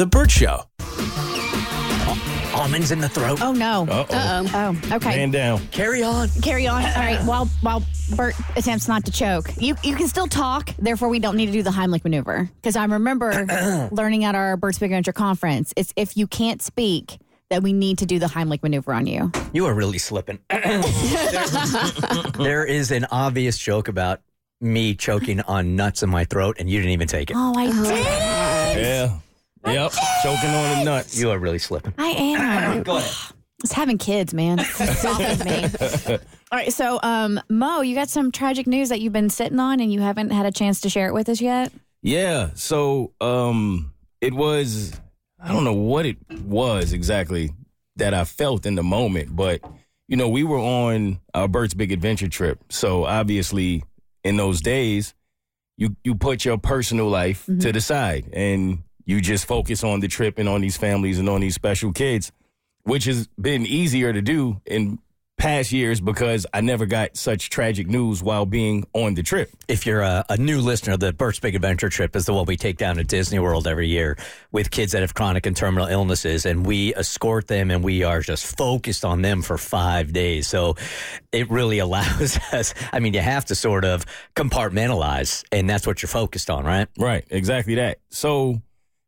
The Bert Show. Almonds in the throat. Oh no. Uh-oh. Oh, okay. Man down. Carry on. Carry on. All right. While while Bert attempts not to choke, you you can still talk. Therefore, we don't need to do the Heimlich maneuver because I remember learning at our Bert's Big Adventure conference. It's if you can't speak that we need to do the Heimlich maneuver on you. You are really slipping. there is an obvious joke about me choking on nuts in my throat, and you didn't even take it. Oh, I did. Yeah. Yep. Choking on the nuts. You are really slipping. I am. Go ahead. It's having kids, man. Softens me. All right, so um, Mo, you got some tragic news that you've been sitting on, and you haven't had a chance to share it with us yet. Yeah. So um it was I don't know what it was exactly that I felt in the moment, but you know, we were on our Bert's Big Adventure trip. So obviously in those days, you you put your personal life to the side and you just focus on the trip and on these families and on these special kids, which has been easier to do in past years because I never got such tragic news while being on the trip. If you're a, a new listener, the Bert's Big Adventure trip is the one we take down to Disney World every year with kids that have chronic and terminal illnesses, and we escort them and we are just focused on them for five days. So it really allows us. I mean, you have to sort of compartmentalize, and that's what you're focused on, right? Right, exactly that. So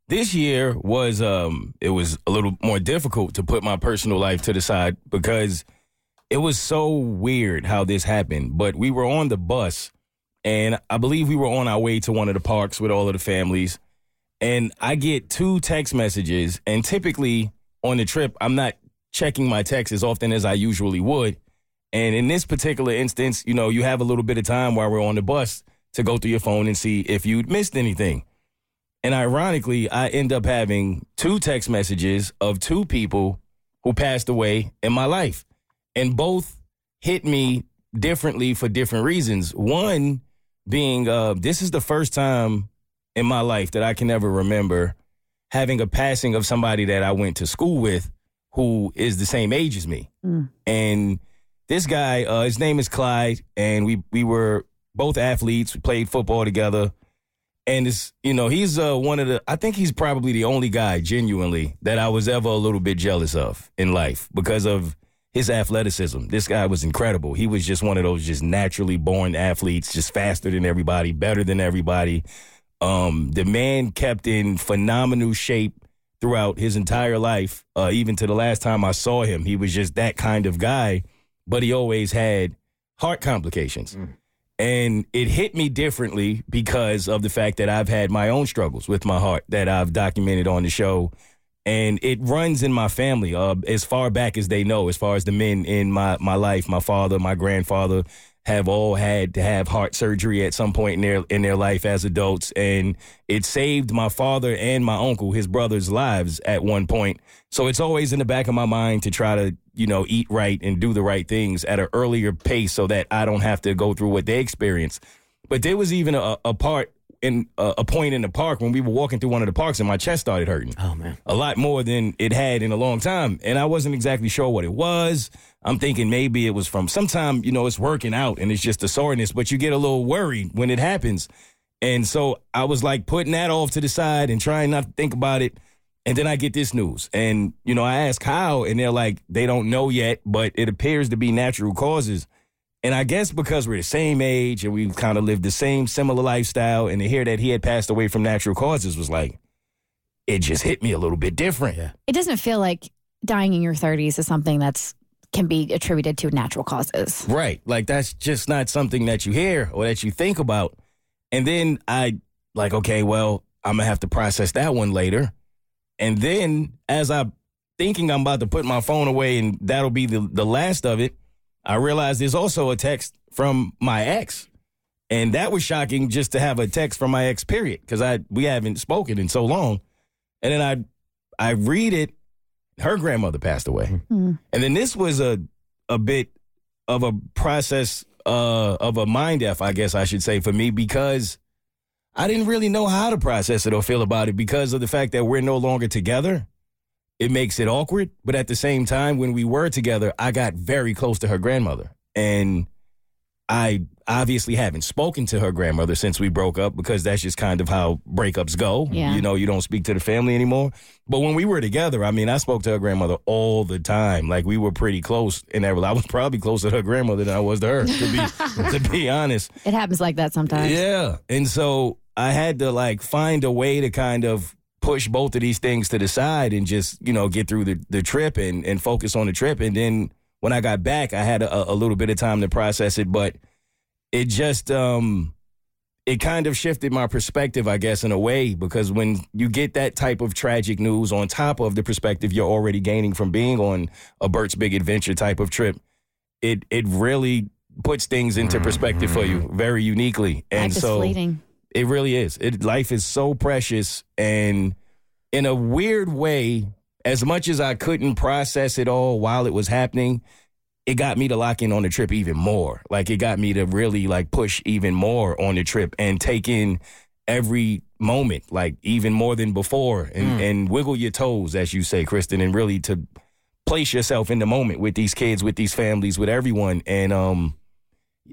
this year was um it was a little more difficult to put my personal life to the side because it was so weird how this happened. But we were on the bus and I believe we were on our way to one of the parks with all of the families. And I get two text messages and typically on the trip I'm not checking my texts as often as I usually would. And in this particular instance, you know, you have a little bit of time while we're on the bus to go through your phone and see if you'd missed anything. And ironically, I end up having two text messages of two people who passed away in my life. And both hit me differently for different reasons. One being, uh, this is the first time in my life that I can ever remember having a passing of somebody that I went to school with who is the same age as me. And this guy, uh, his name is Clyde, and we we were both athletes. We played football together, and it's you know he's uh, one of the. I think he's probably the only guy genuinely that I was ever a little bit jealous of in life because of his athleticism. This guy was incredible. He was just one of those just naturally born athletes, just faster than everybody, better than everybody. Um, the man kept in phenomenal shape throughout his entire life, uh, even to the last time I saw him. He was just that kind of guy, but he always had heart complications. And it hit me differently because of the fact that I've had my own struggles with my heart that I've documented on the show. And it runs in my family uh, as far back as they know, as far as the men in my, my life, my father, my grandfather have all had to have heart surgery at some point in their in their life as adults and it saved my father and my uncle his brothers lives at one point. So it's always in the back of my mind to try to you know eat right and do the right things at an earlier pace so that I don't have to go through what they experience. But there was even a, a part in a, a point in the park when we were walking through one of the parks and my chest started hurting Oh man. a lot more than it had in a long time. And I wasn't exactly sure what it was. I'm thinking maybe it was from sometime, you know, it's working out and it's just a soreness, but you get a little worried when it happens. And so I was like putting that off to the side and trying not to think about it. And then I get this news. And, you know, I ask how, and they're like, they don't know yet, but it appears to be natural causes. And I guess because we're the same age and we kind of lived the same similar lifestyle, and to hear that he had passed away from natural causes was like, it just hit me a little bit different. Yeah. It doesn't feel like dying in your 30s is something that's can be attributed to natural causes. Right. Like that's just not something that you hear or that you think about. And then I like, okay, well, I'm gonna have to process that one later. And then as I'm thinking I'm about to put my phone away and that'll be the, the last of it, I realized there's also a text from my ex. And that was shocking just to have a text from my ex, period, because I we haven't spoken in so long. And then I I read it, her grandmother passed away. And then this was a a bit of a process uh, of a mind f, I guess I should say, for me because I didn't really know how to process it or feel about it because of the fact that we're no longer together. It makes it awkward, but at the same time, when we were together, I got very close to her grandmother, and I obviously haven't spoken to her grandmother since we broke up because that's just kind of how breakups go. Yeah. You know, you don't speak to the family anymore. But when we were together, I mean, I spoke to her grandmother all the time. Like we were pretty close that. I was probably closer to her grandmother than I was to her, to be to be honest. It happens like that sometimes. Yeah. And so I had to like find a way to kind of push both of these things to the side and just, you know, get through the, the trip and, and focus on the trip. And then when I got back, I had a, a little bit of time to process it, but it just, um, it kind of shifted my perspective, I guess, in a way, because when you get that type of tragic news on top of the perspective you're already gaining from being on a Bert's Big Adventure type of trip, it it really puts things into perspective for you very uniquely. And so fleeting. It really is. It, life is so precious, and in a weird way, as much as I couldn't process it all while it was happening, it got me to lock in on the trip even more. Like it got me to really like push even more on the trip and take in every moment, like even more than before, and, and wiggle your toes, as you say, Kristen, and really to place yourself in the moment with these kids, with these families, with everyone, and um.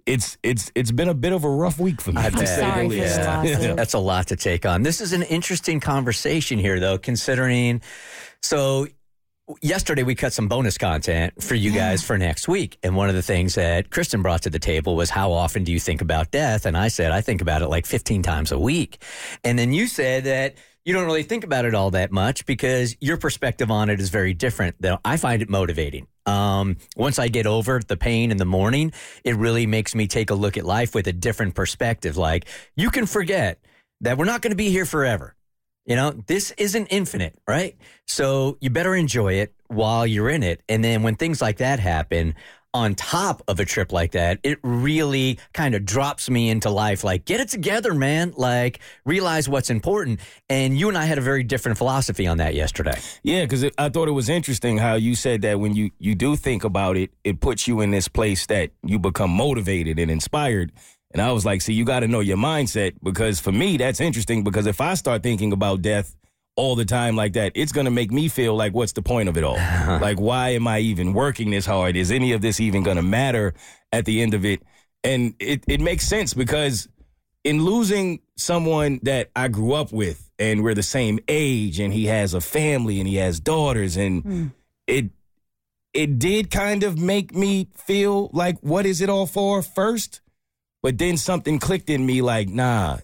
It's it's it's been a bit of a rough week for me. I to say the sorry for least. your. That's a lot to take on. This is an interesting conversation here, though, considering. So, yesterday we cut some bonus content for you guys for next week. And one of the things that Kristen brought to the table was how often do you think about death? And I said, I think about it like 15 times a week. And then you said that you don't really think about it all that much because your perspective on it is very different. Though I find it motivating. Um, once I get over the pain in the morning, it really makes me take a look at life with a different perspective. Like you can forget that we're not going to be here forever. You know, this isn't infinite, right? So you better enjoy it while you're in it. And then when things like that happen, on top of a trip like that, it really kind of drops me into life. Like, get it together, man. Like, realize what's important. And you and I had a very different philosophy on that yesterday. Yeah, because I thought it was interesting how you said that when you you do think about it, it puts you in this place that you become motivated and inspired. And I was like, see, you got to know your mindset because for me, that's interesting because if I start thinking about death all the time like that, it's going to make me feel like, what's the point of it all? like, why am I even working this hard? Is any of this even going to matter at the end of it? And it, it makes sense because in losing someone that I grew up with and we're the same age and he has a family and he has daughters and hmm. it it did kind of make me feel like what is it all for first but then something clicked in me like nah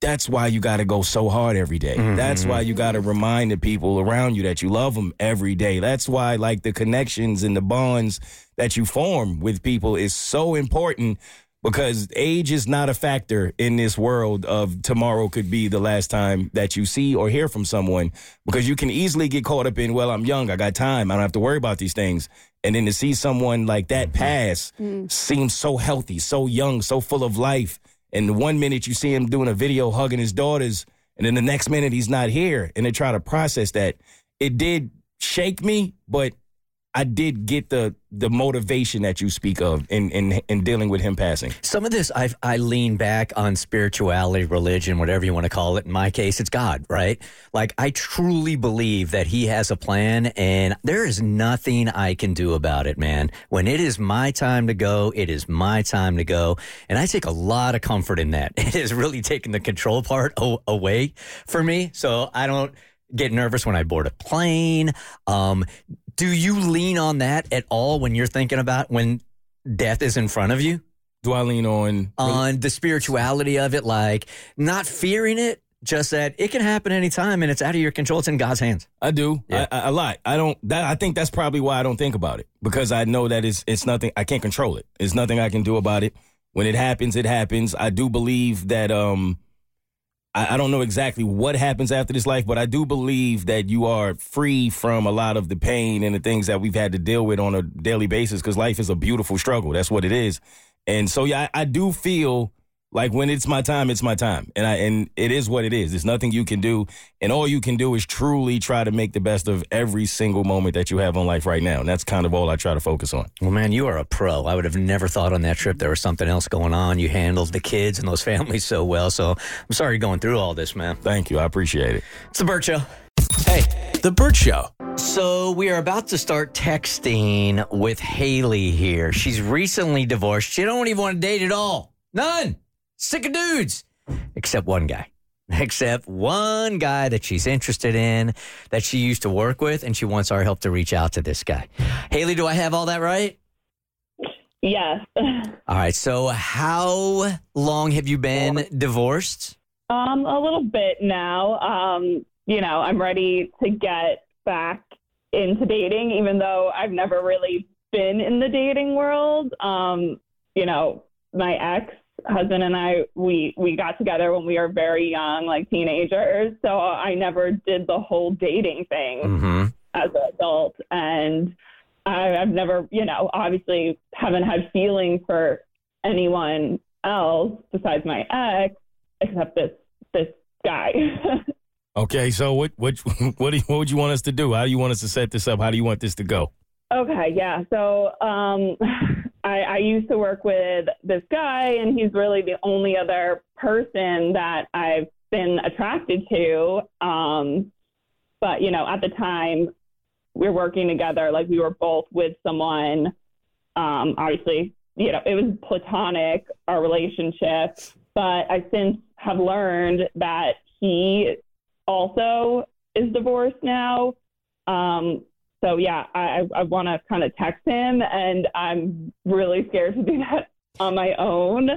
that's why you got to go so hard every day. Mm-hmm. That's why you got to remind the people around you that you love them every day. That's why like the connections and the bonds that you form with people is so important because age is not a factor in this world of tomorrow could be the last time that you see or hear from someone because you can easily get caught up in well I'm young I got time I don't have to worry about these things and then to see someone like that mm-hmm. pass mm. seems so healthy so young so full of life and one minute you see him doing a video hugging his daughters and then the next minute he's not here and they try to process that. It did shake me but I did get the the motivation that you speak of in in, in dealing with him passing. Some of this, I I lean back on spirituality, religion, whatever you want to call it. In my case, it's God, right? Like I truly believe that He has a plan, and there is nothing I can do about it, man. When it is my time to go, it is my time to go, and I take a lot of comfort in that. It has really taken the control part o- away for me, so I don't get nervous when I board a plane. Um, do you lean on that at all when you're thinking about when death is in front of you? Do I lean on on the spirituality of it, like not fearing it, just that it can happen anytime and it's out of your control. It's in God's hands. I do Yeah. I, I, a lot. I don't. That, I think that's probably why I don't think about it because I know that it's it's nothing. I can't control it. It's nothing I can do about it. When it happens, it happens. I do believe that. Um, I, I don't know exactly what happens after this life, but I do believe that you are free from a lot of the pain and the things that we've had to deal with on a daily basis. Because life is a beautiful struggle. That's what it is. And so, yeah, I, I do feel like when it's my time, it's my time, and I and it is what it is. There's nothing you can do, and all you can do is truly try to make the best of every single moment that you have on life right now. And that's kind of all I try to focus on. Well, man, you are a pro. I would have never thought on that trip there was something else going on. You handled the kids and those families so well. So I'm sorry you're going through all this, man. Thank you, I appreciate it. It's the Bert Show. Hey, The Bert Show. So we are about to start texting with Haley here. She's recently divorced. She don't even want to date at all. None. Sick of dudes. Except one guy. Except one guy that she's interested in, that she used to work with, and she wants our help to reach out to this guy. Haley, do I have all that right? Yes. All right. So how long have you been divorced? Um, a little bit now. Um, you know, I'm ready to get back into dating, even though I've never really been in the dating world. Um, you know, my ex husband and I we we got together when we were very young, like teenagers. So I never did the whole dating thing Mm-hmm. as an adult, and I, I've never, you know, obviously haven't had feelings for anyone else besides my ex, except this this guy. Okay, so what what what do you, what would you want us to do? How do you want us to set this up? How do you want this to go? Okay, yeah. So um, I, I used to work with this guy, and he's really the only other person that I've been attracted to. Um, but you know, at the time we were working together, like we were both with someone. Um, obviously, you know, it was platonic our relationship, but I since have learned that he also is divorced now. Um, so yeah, I, I want to kind of text him, and I'm really scared to do that on my own.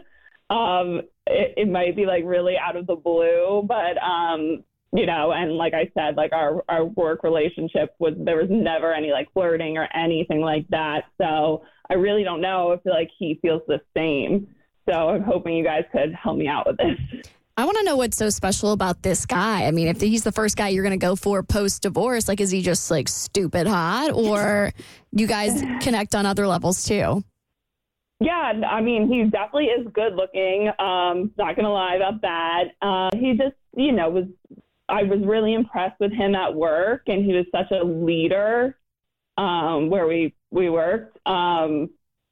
Um, it, it might be like really out of the blue, but um, you know, and like I said, like our our work relationship was there was never any like flirting or anything like that. So I really don't know if like he feels the same. So I'm hoping you guys could help me out with this. I want to know what's so special about this guy. I mean, if he's the first guy you're going to go for post divorce, like, is he just like stupid hot or you guys connect on other levels too? Yeah, I mean, he definitely is good looking. Um, not gonna lie about that. Uh, he just, you know, was I was really impressed with him at work, and he was such a leader um, where we we worked. Um,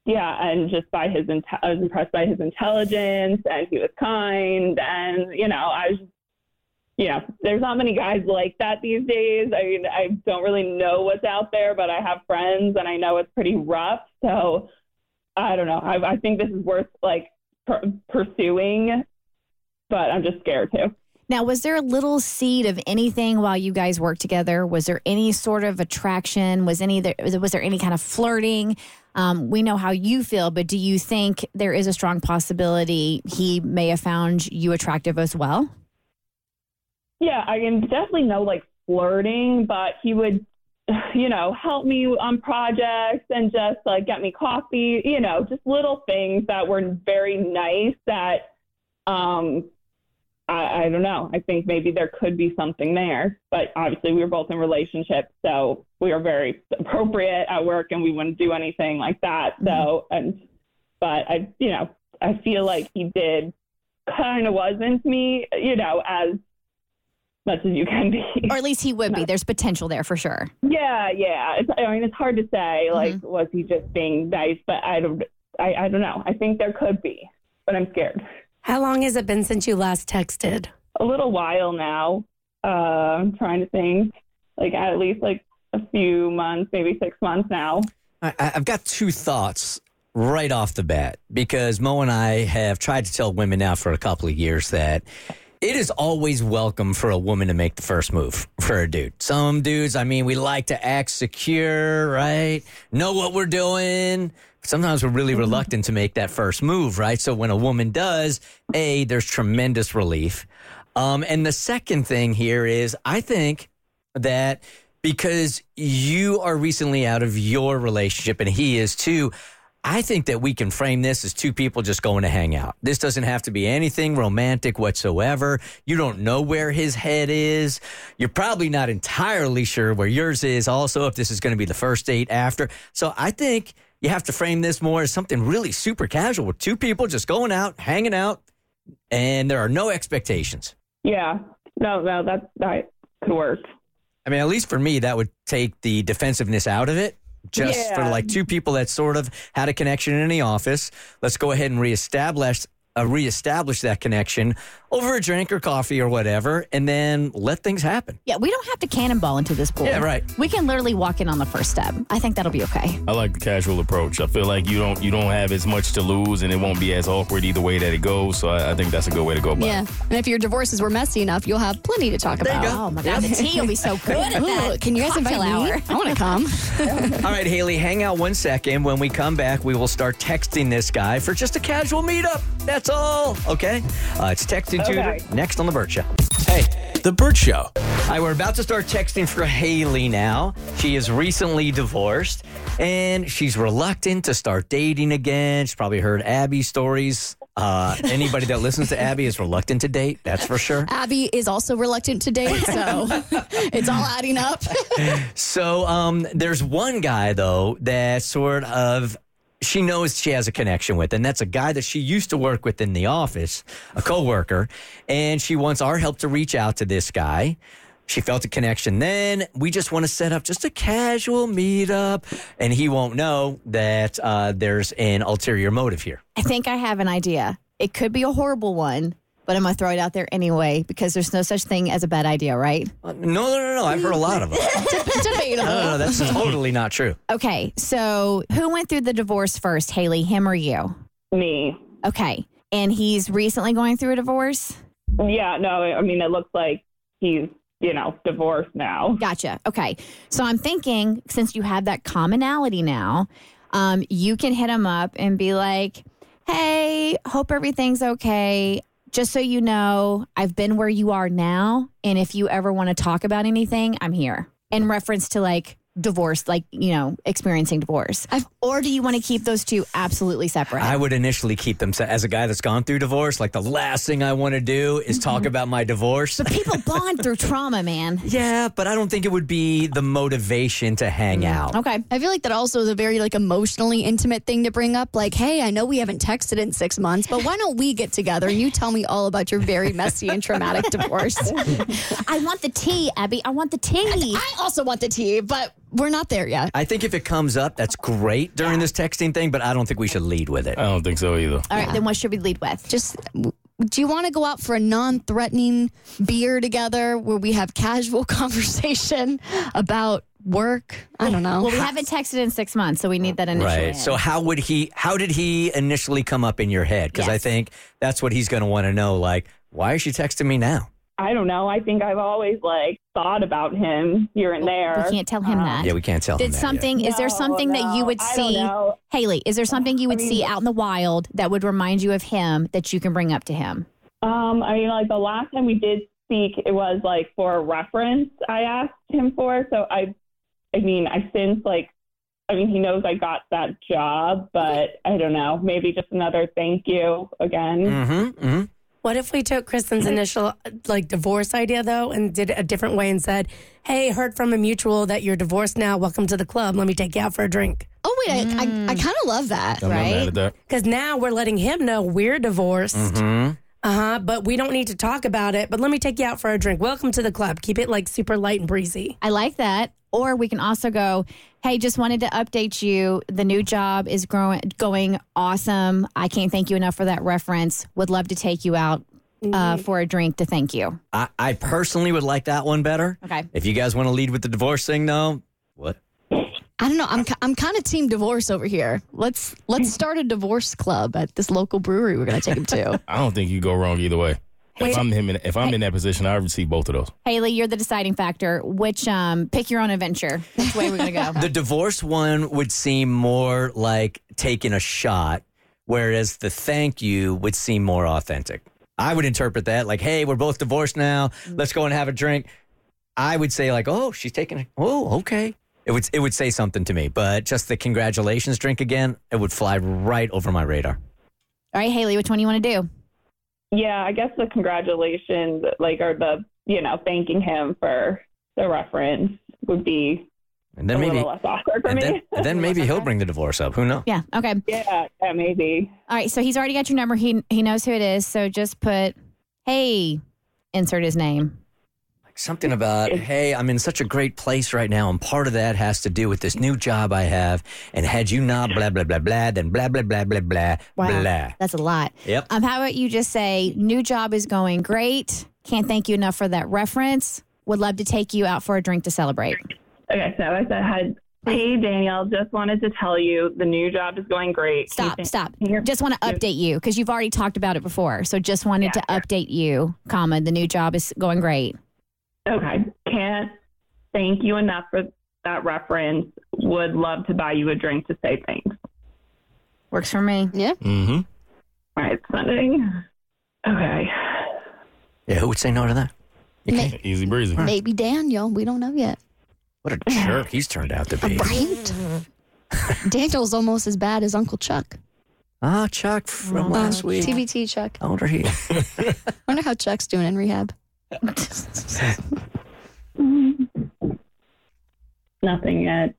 yeah, and just by his, I was impressed by his intelligence, and he was kind, and you know, I was. You know, there's not many guys like that these days. I mean, I don't really know what's out there, but I have friends, and I know it's pretty rough. So, I don't know. I, I think this is worth like per- pursuing, but I'm just scared too. Now, was there a little seed of anything while you guys worked together? Was there any sort of attraction? Was any there, was there any kind of flirting? Um, we know how you feel, but do you think there is a strong possibility he may have found you attractive as well? Yeah, I can definitely know like flirting, but he would, you know, help me on projects and just like get me coffee, you know, just little things that were very nice that, um, I, don't know. I think maybe there could be something there, but obviously we were both in relationships, so we were very appropriate at work, and we wouldn't do anything like that. So, mm-hmm. and but I, you know, I feel like he did kind of wasn't me, you know, as much as you can be. Or at least he would be. There's potential there for sure. Yeah, yeah. It's, I mean, it's hard to say. Mm-hmm. Like, was he just being nice? But I don't. I, I don't know. I think there could be, but I'm scared. How long has it been since you last texted? A little while now. Uh, I'm trying to think. Like at least like a few months, maybe six months now. I, I've got two thoughts right off the bat because Mo and I have tried to tell women now for a couple of years that it is always welcome for a woman to make the first move for a dude. Some dudes, I mean, we like to act secure, right? Know what we're doing. Sometimes we're really reluctant to make that first move, right? So when a woman does, A, there's tremendous relief. Um, and the second thing here is I think that because you are recently out of your relationship and he is too, I think that we can frame this as two people just going to hang out. This doesn't have to be anything romantic whatsoever. You don't know where his head is. You're probably not entirely sure where yours is also if this is going to be the first date after. So I think you have to frame this more as something really super casual with two people just going out, hanging out, and there are no expectations. Yeah. No, no, that that could work. I mean, at least for me, that would take the defensiveness out of it. Just for like two people that sort of had a connection in the office. Let's go ahead and reestablish uh, reestablish that connection over a drink or coffee or whatever, and then let things happen. Yeah, we don't have to cannonball into this pool. Yeah, right. We can literally walk in on the first step. I think that'll be okay. I like the casual approach. I feel like you don't you don't have as much to lose, and it won't be as awkward either way that it goes. So I, I think that's a good way to go. About Yeah. it. And if your divorces were messy enough, you'll have plenty to talk about. Oh my god, the tea will be so good at Ooh, that. can you guys invite cocktail me? hour. I want to come. All right, Haley, hang out one second. When we come back, we will start texting this guy for just a casual meetup. That's all. Okay? Uh, it's texting Okay. tutor next on the Bert Show. Hey. The Bert Show. All right, we're about to start texting for Haley now. She is recently divorced and she's reluctant to start dating again. She's probably heard Abby stories. Uh, anybody that listens to Abby is reluctant to date, that's for sure. Abby is also reluctant to date, so it's all adding up. So um, there's one guy, though, that sort of she knows she has a connection with, and that's a guy that she used to work with in the office, a coworker, and she wants our help to reach out to this guy. She felt a connection then. We just want to set up just a casual meetup, and he won't know that uh, there's an ulterior motive here. I think I have an idea. It could be a horrible one, but I'm gonna throw it out there anyway because there's no such thing as a bad idea, right? Uh, no, no, no, no. I've heard a lot of them. Debatable. No, no, no. That's totally not true. Okay, so who went through the divorce first, Haley, him or you? Me. Okay, and he's recently going through a divorce. Yeah, no, I mean, it looks like he's, you know, divorced now. Gotcha. Okay. So I'm thinking since you have that commonality now, um, you can hit him up and be like, hey, hope everything's okay. Just so you know, I've been where you are now. And if you ever want to talk about anything, I'm here. In reference to like divorce, like, you know, experiencing divorce. or do you want to keep those two absolutely separate? I would initially keep them se- as a guy that's gone through divorce. Like the last thing I want to do is talk mm-hmm. about my divorce. but people bond through trauma, man. Yeah, but I don't think it would be the motivation to hang mm-hmm. out. Okay. I feel like that also is a very like emotionally intimate thing to bring up. Like, hey, I know we haven't texted in six months, but why don't we get together and you tell me all about your very messy and traumatic divorce? I want the tea, Abby. I want the tea. I also want the tea, but we're not there yet. I think if it comes up, that's great during this texting thing, but I don't think we should lead with it. I don't think so either. All right, then what should we lead with? Just do you want to go out for a non-threatening beer together where we have casual conversation about work? I don't know. Well, we haven't texted in six months, so we need that initial. Right. in. So how would he how did he initially come up in your head? Because I think that's what he's gonna want to know. Like, why is she texting me now? I don't know. I think I've always like thought about him here and there. we can't tell him Um, that. Yeah, we can't tell him Did that yet. something? is there No, something that you would see. Haley? Is there something you would I mean- see out in the wild that would remind you of him that you can bring up to him? Um, I mean, like the last time we did speak, it was like for a reference I asked him for. So I, I mean, I since like, I mean, he knows I got that job, but I don't know. Maybe just another thank you again. Mm-hmm. Mm-hmm. What if we took Kristen's initial like divorce idea though and did it a different way and said, "Hey, heard from a mutual that you're divorced now. Welcome to the club. Let me take you out for a drink." oh wait, I, I, I kind of love that. I'm not Right? at that. Because now we're letting him know we're divorced. Mm-hmm. Uh huh. But we don't need to talk about it. But let me take you out for a drink. Welcome to the club. Keep it like super light and breezy. I like that. Or we can also go, hey, just wanted to update you. The new job is growing, going awesome. I can't thank you enough for that reference. Would love to take you out uh, for a drink to thank you. I, I personally would like that one better. Okay. If you guys want to lead with the divorce thing, though, what? I don't know. I'm I'm kind of team divorce over here. Let's let's start a divorce club at this local brewery. We're gonna take him to. I don't think you go wrong either way. Wait. If I'm him, in, if I'm in that position, I receive both of those. Haley, you're the deciding factor. Which um, pick your own adventure. Which way we're gonna go? The divorce one would seem more like taking a shot, whereas the thank you would seem more authentic. I would interpret that like, hey, we're both divorced now. Let's go and have a drink. I would say like, oh, she's taking. A, oh, okay. It would it would say something to me, but just the congratulations drink again, it would fly right over my radar. All right, Haley, which one do you want to do? Yeah, I guess the congratulations, like, or the, you know, thanking him for the reference would be And a then maybe little less awkward for and me. then, and then maybe he'll bring the divorce up. Who knows? Yeah. Okay. yeah, yeah, maybe. All right. So he's already got your number. He he knows who it is. So just put, hey, insert his name. Something about, hey, I'm in such a great place right now, and part of that has to do with this new job I have. And had you not blah blah blah blah, then blah blah blah blah blah Wow. blah. That's a lot. Yep. Um, how about you just say, new job is going great. Can't thank you enough for that reference. Would love to take you out for a drink to celebrate. Okay, so I said, "Had hey Danielle, just wanted to tell you the new job is going great. Can you Stop, stop. Just want to update you because you've already talked about it before. So just wanted to update you, comma, the new job is going great. Okay, can't thank you enough for that reference. Would love to buy you a drink to say thanks. Works for me. Yeah. Mm-hmm. All right, sending. Okay. Yeah, who would say no to that? May- Easy breezy. maybe Daniel. We don't know yet. What a jerk he's turned out to be. Right? Daniel's almost as bad as Uncle Chuck. Ah, Chuck from last Uh, week. TBT Chuck. How old are he? wonder how Chuck's doing in rehab. Nothing yet.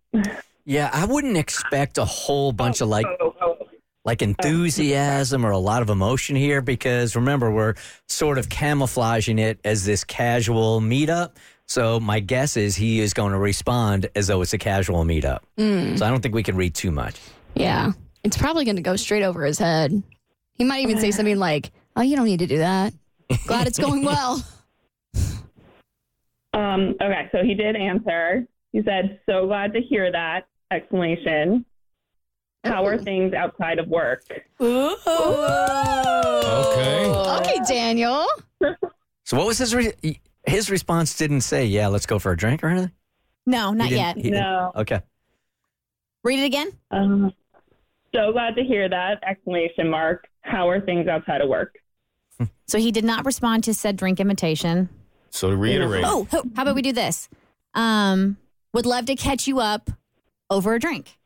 Yeah, I wouldn't expect a whole bunch of like like enthusiasm or a lot of emotion here because remember we're sort of camouflaging it as this casual meetup. So my guess is he is going to respond as though it's a casual meetup. Hmm. So I don't think we can read too much. Yeah. It's probably going to go straight over his head. He might even say something like, Oh, you don't need to do that. Glad it's going well. Um, okay, so he did answer. He said, "So glad to hear that!" Exclamation. How are things outside of work? Ooh. Okay. Okay, Daniel. So what was his re- his response? Didn't say, "Yeah, let's go for a drink" or anything. No, not yet. No. Okay. Read it again. Um, so glad to hear that! Exclamation mark. How are things outside of work? So he did not respond to said drink invitation. So to reiterate, Oh, how about we do this? Um, would love to catch you up over a drink.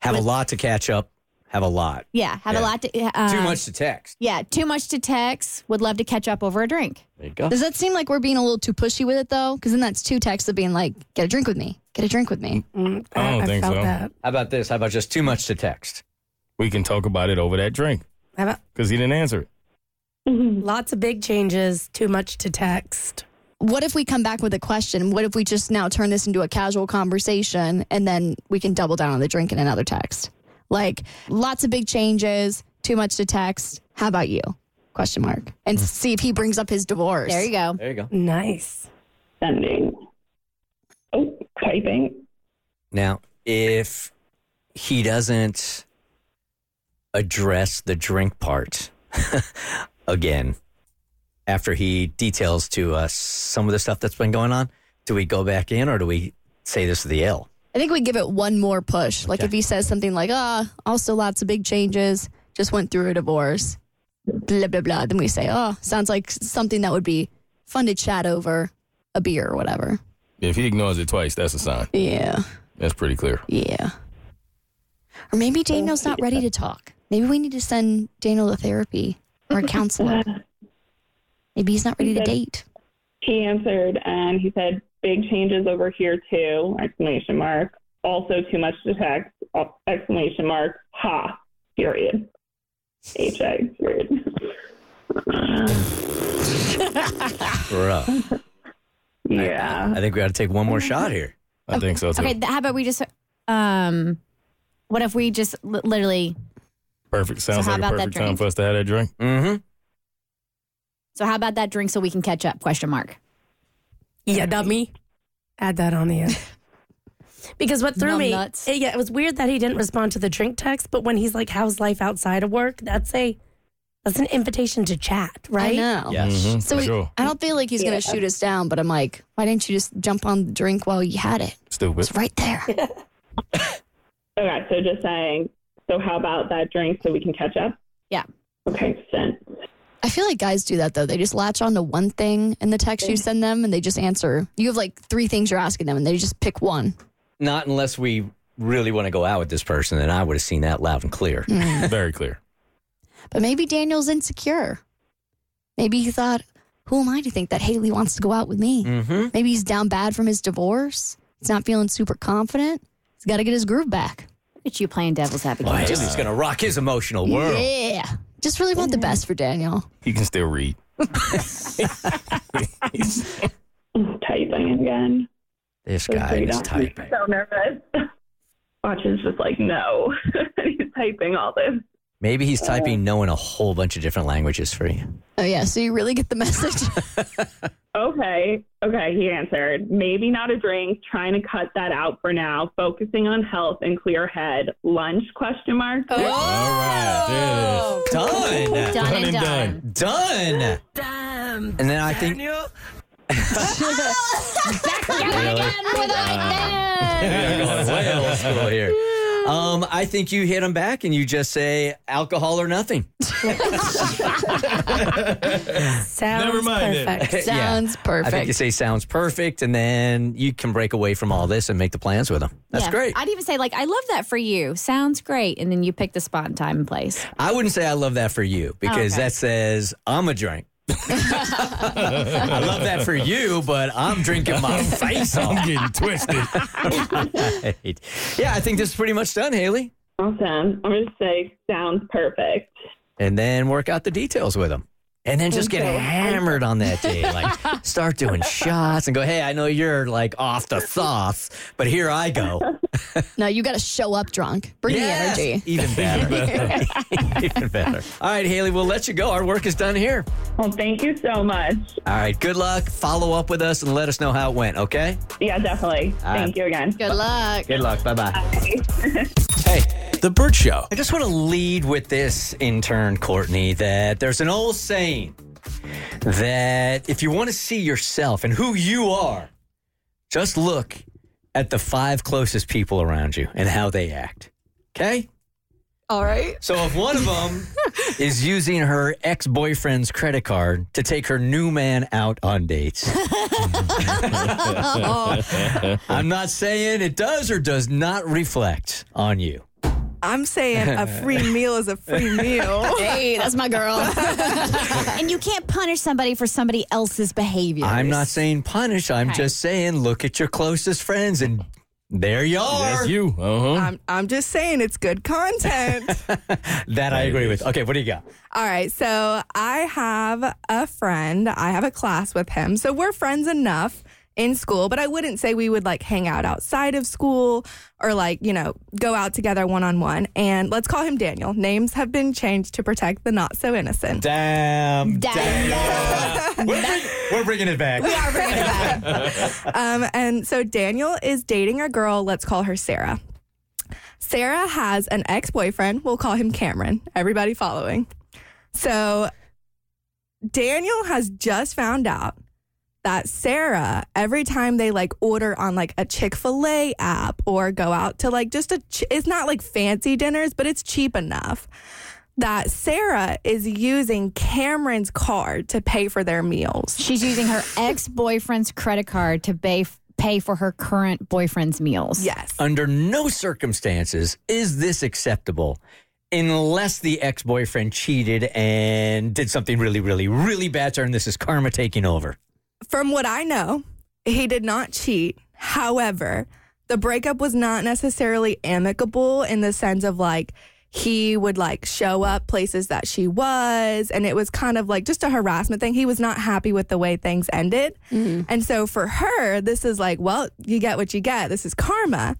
Have a lot to catch up. Have a lot. Yeah, have Yeah. a lot to. Uh, Too much to text. Yeah, too much to text. Would love to catch up over a drink. There you go. Does that seem like we're being a little too pushy with it, though? Because then that's two texts of being like, Get a drink with me. Get a drink with me. Mm, I don't think felt so. That. How about this? How about just too much to text? we can talk about it over that drink How about because he didn't answer it. Mm-hmm. lots of big changes, too much to text. What if we come back with a question? What if we just now turn this into a casual conversation and then we can double down on the drink in another text? Like, lots of big changes, too much to text. How about you? Question mark. And hmm. see if he brings up his divorce. There you go. There you go. Nice. Sending. Oh, typing. Now, if he doesn't address the drink part again, after he details to us some of the stuff that's been going on, do we go back in or do we say this is the L? I think we give it one more push. Like Okay. if he says something like, ah, also lots of big changes, just went through a divorce, blah, blah, blah. Then we say, oh, sounds like something that would be fun to chat over a beer or whatever. If he ignores it twice, that's a sign. Yeah. That's pretty clear. Yeah. Or maybe Daniel's not ready to talk. Maybe we need to send Daniel to therapy or a counselor. Maybe he's not ready to date. He answered and he said, "Big changes over here too!" Exclamation mark. Also, too much to text! Exclamation mark. Ha! Period. H A. Period. Bruh. yeah. I think we got to take one more shot here. I think so too. Okay, th- how about we just um, what if we just li- literally? Perfect. Sounds So like a about that perfect time for us to have that drink. Mm-hmm. So how about that drink so we can catch up? Question mark. Yeah, dummy. Add that on the end. Because what threw Numb me, nuts. eh, yeah, it was weird that he didn't respond to the drink text. But when he's like, "How's life outside of work?" That's a that's an invitation to chat, right? I know. Yes. Mhm, So we, sure. I don't feel like he's going to shoot us down, but I'm like, why didn't you just jump on the drink while you had it? Stupid. It's right there. Okay, so just saying. So how about that drink so we can catch up? Yeah. Okay, sent. I feel like guys do that though. They just latch on to one thing in the text you send them and they just answer. You have like three things you're asking them and they just pick one. Not unless we really want to go out with this person, and I would have seen that loud and clear. Very clear. But maybe Daniel's insecure. Maybe he thought, who am I to think that Haley wants to go out with me? Mm-hmm. Maybe he's down bad from his divorce. He's not feeling super confident. He's got to get his groove back. Look at you playing devil's advocate. Boy, Haley's going to rock his emotional world. Yeah. Just really want the best for Daniel. He can still read. typing again. This Feel guy free is to- typing. So nervous. Watch is just like no. He's typing all this. Maybe he's typing uh, no in a whole bunch of different languages for you. Oh yeah, so you really get the message. Okay. Okay, he answered. Maybe not a drink. Trying to cut that out for now. Focusing on health and clear head. Lunch question mark. Oh! All right. There it is. Done. Done and and done. done. Done. Damn. And then I think Daniel. We're going way old school here. Um, I think you hit them back and you just say alcohol or nothing. Sounds Never mind it. perfect. Sounds I think you say sounds perfect, and then you can break away from all this and make the plans with them. That's Yeah. great. I'd even say like, I love that for you. Sounds great. And then you pick the spot and time and place. I wouldn't say I love that for you because Okay. that says I'm a drink. I love that for you, but I'm drinking my face off. I'm getting twisted. yeah, I think this is pretty much done, Haley. Awesome. I'm going to say sounds perfect. And then work out the details with him. And then just get Okay. hammered on that day. Like start doing shots and go, hey, I know you're like off the sauce, but here I go. No, you got to show up drunk. Bring Yes, the energy. Even better. Even better. All right, Haley, we'll let you go. Our work is done here. Well, thank you so much. All right, good luck. Follow up with us and let us know how it went, okay? Yeah, definitely. All Thank right. you again. Good luck. Good luck. Bye bye. Hey, The Bert Show. I just want to lead with this intern, Courtney, that there's an old saying that if you want to see yourself and who you are, just look at the five closest people around you and how they act. Okay? All right. So if one of them is using her ex boyfriend's credit card to take her new man out on dates, I'm not saying it does or does not reflect on you. I'm saying a free meal is a free meal. Hey, that's my girl. and you can't punish somebody for somebody else's behavior. I'm not saying punish. I'm Okay. just saying look at your closest friends and there you are. That's you. Uh huh. I'm, I'm just saying it's good content. That I agree with. Okay, what do you got? All right. So I have a friend. I have a class with him. So we're friends enough in school, but I wouldn't say we would like hang out outside of school or like, you know, go out together one on one. And let's call him Daniel. Names have been changed to protect the not so innocent. Damn. Damn. We're, bring- it back. we're bringing it back. Um, and so Daniel is dating a girl. Let's call her Sarah. Sarah has an ex boyfriend. We'll call him Cameron. Everybody following. So Daniel has just found out that Sarah, every time they like order on like a Chick fil A app or go out to like just a, ch- it's not like fancy dinners, but it's cheap enough that Sarah is using Cameron's card to pay for their meals. She's using her ex boyfriend's credit card to pay, pay for her current boyfriend's meals. Yes. Under no circumstances is this acceptable unless the ex boyfriend cheated and did something really, really, really bad to her, and this is karma taking over. From what I know, he did not cheat. However, the breakup was not necessarily amicable in the sense of like he would like show up places that she was and it was kind of like just a harassment thing. He was not happy with the way things ended. Mm-hmm. And so for her, this is like, well, you get what you get. This is karma.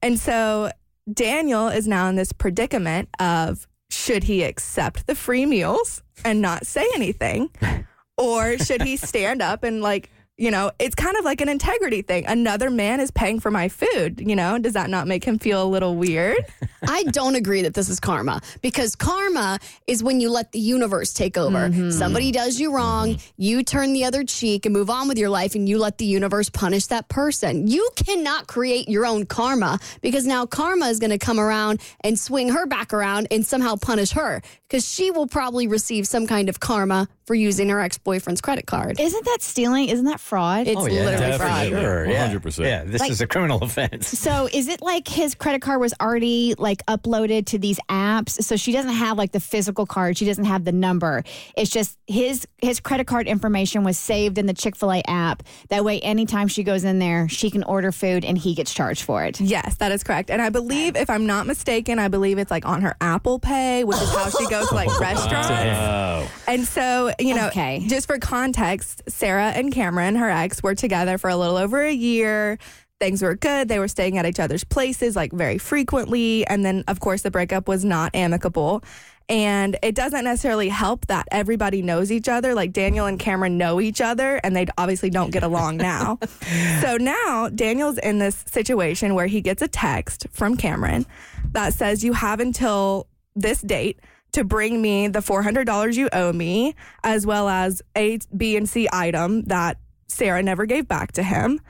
And so Daniel is now in this predicament of should he accept the free meals and not say anything? or should he stand up and like you know it's kind of like an integrity thing. Another man is paying for my food you know? Does that not make him feel a little weird? I don't agree that this is karma because karma is when you let the universe take over. Mm-hmm. Somebody does you wrong, mm-hmm. you turn the other cheek and move on with your life, and you let the universe punish that person. You cannot create your own karma because now karma is going to come around and swing her back around and somehow punish her because she will probably receive some kind of karma for using her ex boyfriend's credit card. Isn't that stealing? Isn't that fraud? It's oh, literally fraud. Definitely. Sure, yeah. 100%. Yeah, this Like- is a criminal offense. So is it like his credit card was already like uploaded to these apps? So she doesn't have like the physical card. She doesn't have the number. It's just his his credit card information was saved in the Chick Fil A app. That way, anytime she goes in there, she can order food and he gets charged for it. yes that is correct and i believe if i'm not mistaken i believe it's like on her apple pay which is how she goes to like restaurants Wow. and so you know, Okay. just for context, Sarah and Cameron, her ex, were together for a little over a year. Things were good. They were staying at each other's places like very frequently. And then, of course, the breakup was not amicable. And it doesn't necessarily help that everybody knows each other. Like Daniel and Cameron know each other and they obviously don't get along now. so now Daniel's in this situation where he gets a text from Cameron that says, You have until this date to bring me the $400 you owe me, as well as A, B, and C item that Sarah never gave back to him.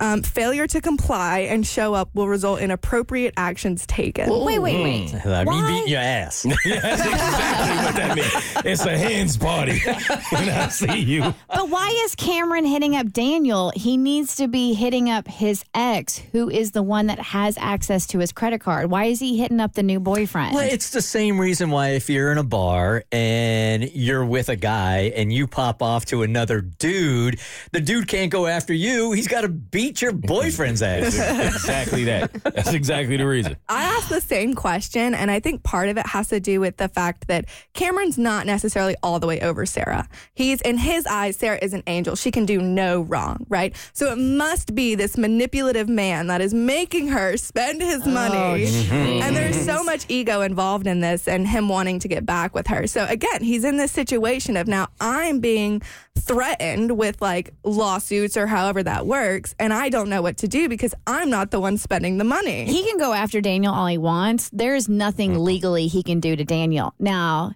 Um, failure to comply and show up will result in appropriate actions taken. Wait, wait, wait. I mean, Why? beat your ass. That's exactly what that means. It's a hands party. when I see you. But why is Cameron hitting up Daniel? He needs to be hitting up his ex, who is the one that has access to his credit card. Why is he hitting up the new boyfriend? Well, it's the same reason why if you're in a bar and you're with a guy and you pop off to another dude, the dude can't go after you. He's got to beat your boyfriend's ass. exactly that. That's exactly the reason. I asked the same question, and I think part of it has to do with the fact that Cameron's not necessarily all the way over Sarah. He's, in his eyes, Sarah is an angel. She can do no wrong, right? So it must be this manipulative man that is making her spend his oh, money. and there's so much ego involved in this and him wanting to get back with her. So again, he's in this situation of now I'm being threatened with like lawsuits or however that works, and I don't know what to do because I'm not the one spending the money. he can go after Daniel all he wants. There's nothing mm-hmm. legally he can do to Daniel. Now,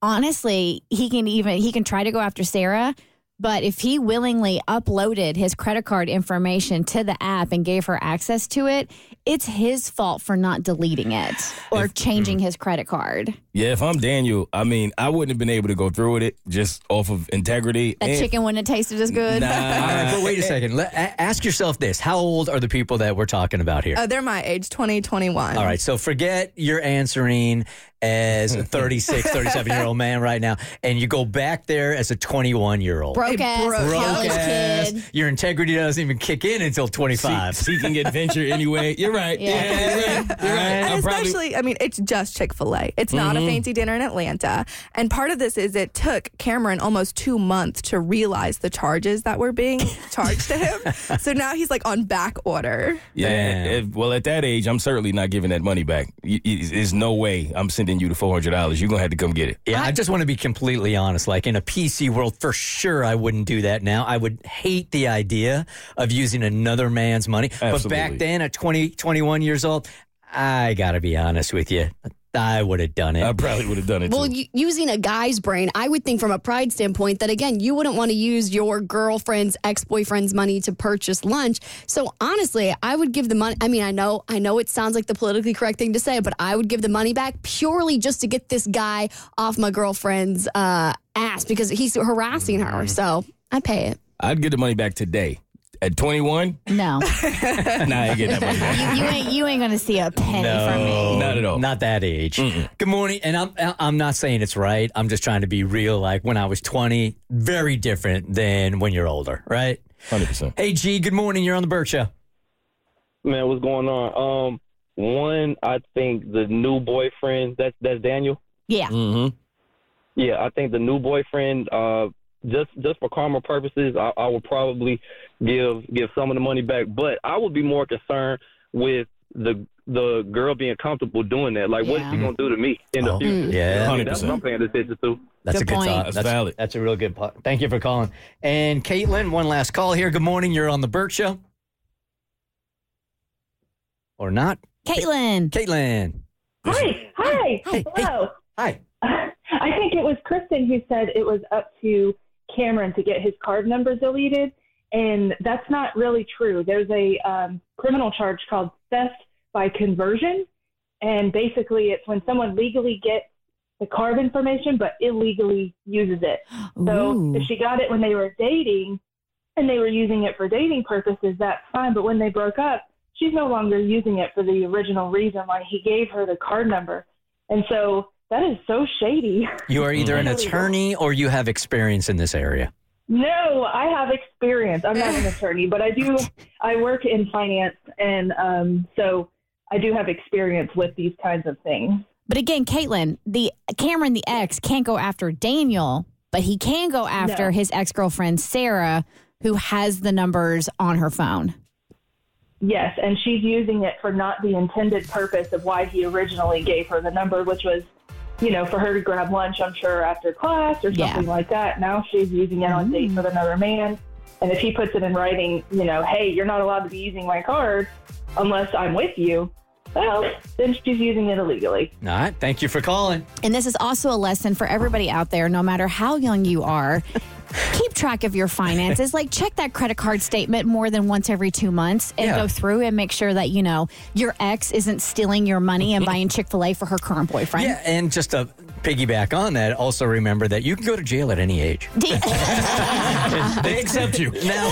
honestly, he can even he can try to go after Sarah, but if he willingly uploaded his credit card information to the app and gave her access to it, it's his fault for not deleting it or changing his credit card. Yeah, if I'm Daniel, I mean, I wouldn't have been able to go through with it just off of integrity. That And- chicken wouldn't have tasted as good. Nah. All right, but wait a second. Let, a- ask yourself this: How old are the people that we're talking about here? Uh, they're my age, 20, 21. All right, so forget you're answering as a 36, 37 year old man right now, and you go back there as a 21 year old. Broke ass, broke college ass. kid. Your integrity doesn't even kick in until 25. See- seeking adventure anyway. You're right. Yeah. Yeah, you're right. You're right. And probably- especially, I mean, it's just Chick fil A. It's not a mm-hmm. fancy dinner in Atlanta. And part of this is it took Cameron almost two months to realize the charges that were being charged to him. So now he's like on back order. Yeah. Damn. if- eh, well, at that age, I'm certainly not giving that money back. Y- y- There's no way I'm sending you the four hundred dollars. You're gonna have to come get it. Yeah, I just want to be completely honest. Like in a PC world, for sure, I wouldn't do that now. I would hate the idea of using another man's money. But back then, at 20, 21 years old, I got to be honest with you. I would have done it. I probably would have done it. Well, too. u- using a guy's brain, I would think from a pride standpoint that again, you wouldn't want to use your girlfriend's ex-boyfriend's money to purchase lunch. So honestly, I would give the money. I mean, I know, I know it sounds like the politically correct thing to say, but I would give the money back purely just to get this guy off my girlfriend's uh, ass because he's harassing her. So I'd pay it. I'd get the money back today. At 21, No, nah, I ain't getting that money back. you ain't you ain't gonna see a penny from me. Not at all. Not that age. Good morning. And I'm I'm not saying it's right. I'm just trying to be real. Like when I was 20, very different than when you're older, right? Hundred percent. Hey, G. Good morning. You're on the Bert Show. Man, what's going on? Um, one, I think the new boyfriend. That's that's Daniel. Yeah, Mm-hmm. Yeah, I think the new boyfriend. Uh, just just for karma purposes, I, I would probably give give some of the money back. But I would be more concerned with the the girl being comfortable doing that. Like, what is she gonna do to me in Oh, the future? yeah. I mean, that's what I'm paying attention to. That's Good a good point. thought. That's That's valid. That's a real good point. Thank you for calling. And Caitlin, one last call here. Good morning. You're on the Bert Show. Or not? Caitlin. Caitlin. Hi. Hi. Hey, Hello. Hi. I think it was Kristen who said it was up to Cameron to get his card number deleted, and that's not really true. There's a um, criminal charge called theft by conversion, and basically it's when someone legally gets the card information but illegally uses it. So Ooh. if she got it when they were dating and they were using it for dating purposes, that's fine. But when they broke up, she's no longer using it for the original reason why he gave her the card number. And so that is so shady. You are either an attorney or you have experience in this area. No, I have experience. I'm not an attorney, but I do. I work in finance, and um, so I do have experience with these kinds of things. But again, Caitlin, the Cameron, the ex, can't go after Daniel but he can go after No. his ex girlfriend Sarah, who has the numbers on her phone. Yes, and she's using it for not the intended purpose of why he originally gave her the number, which was, you know, for her to grab lunch, I'm sure, after class or Yeah. something like that. Now she's using it on dates mm-hmm. with another man. And if he puts it in writing, you know, hey, you're not allowed to be using my card unless I'm with you, well, then she's using it illegally. All right. Thank you for calling. And this is also a lesson for everybody out there, no matter how young you are. Keep track of your finances. Like, check that credit card statement more than once every two months and Yeah. go through and make sure that, you know, your ex isn't stealing your money and buying Chick fil A for her current boyfriend. Yeah, and just to piggyback on that, also remember that you can go to jail at any age. They accept you. Now,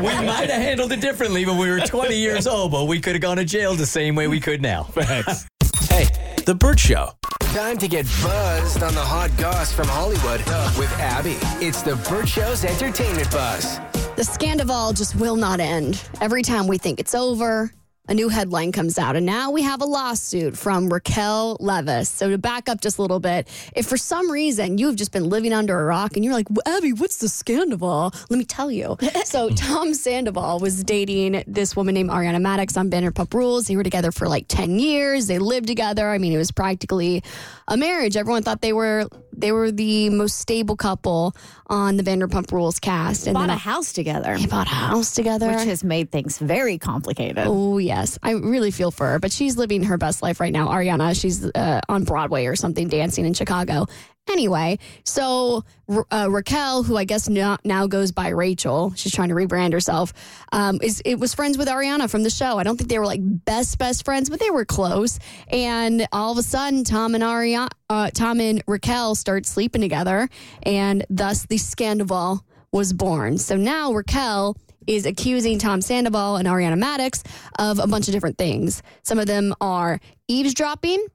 we, we might have handled it differently when we were 20 years old, but we could have gone to jail the same way we could now. Facts. Hey, The Bert Show. Time to get buzzed on the hot goss from Hollywood with Abby. It's The Bert Show's entertainment buzz. The Scandoval just will not end. Every time we think it's over, a new headline comes out, and now we have a lawsuit from Raquel Leviss. So, to back up just a little bit, if for some reason you have just been living under a rock and you're like, Abby, what's the Scandoval? Let me tell you. so, Tom Sandoval was dating this woman named Ariana Madix on Vanderpump Rules. They were together for like 10 years. They lived together. I mean, it was practically a marriage. Everyone thought they were they were the most stable couple on the Vanderpump Rules cast. And Bought then a I- house together, they bought a house together. which has made things very complicated. Oh yes, I really feel for her, but she's living her best life right now. Ariana, she's uh, on Broadway or something, dancing in Chicago. Anyway, so uh, Raquel, who I guess now, now goes by Rachel, she's trying to rebrand herself. Um, is it was friends with Ariana from the show. I don't think they were like best best friends, but they were close. And all of a sudden, Tom and Ariana, uh, Tom and Raquel start sleeping together, and thus the scandal was born. So now Raquel is accusing Tom Sandoval and Ariana Madix of a bunch of different things. Some of them are eavesdropping,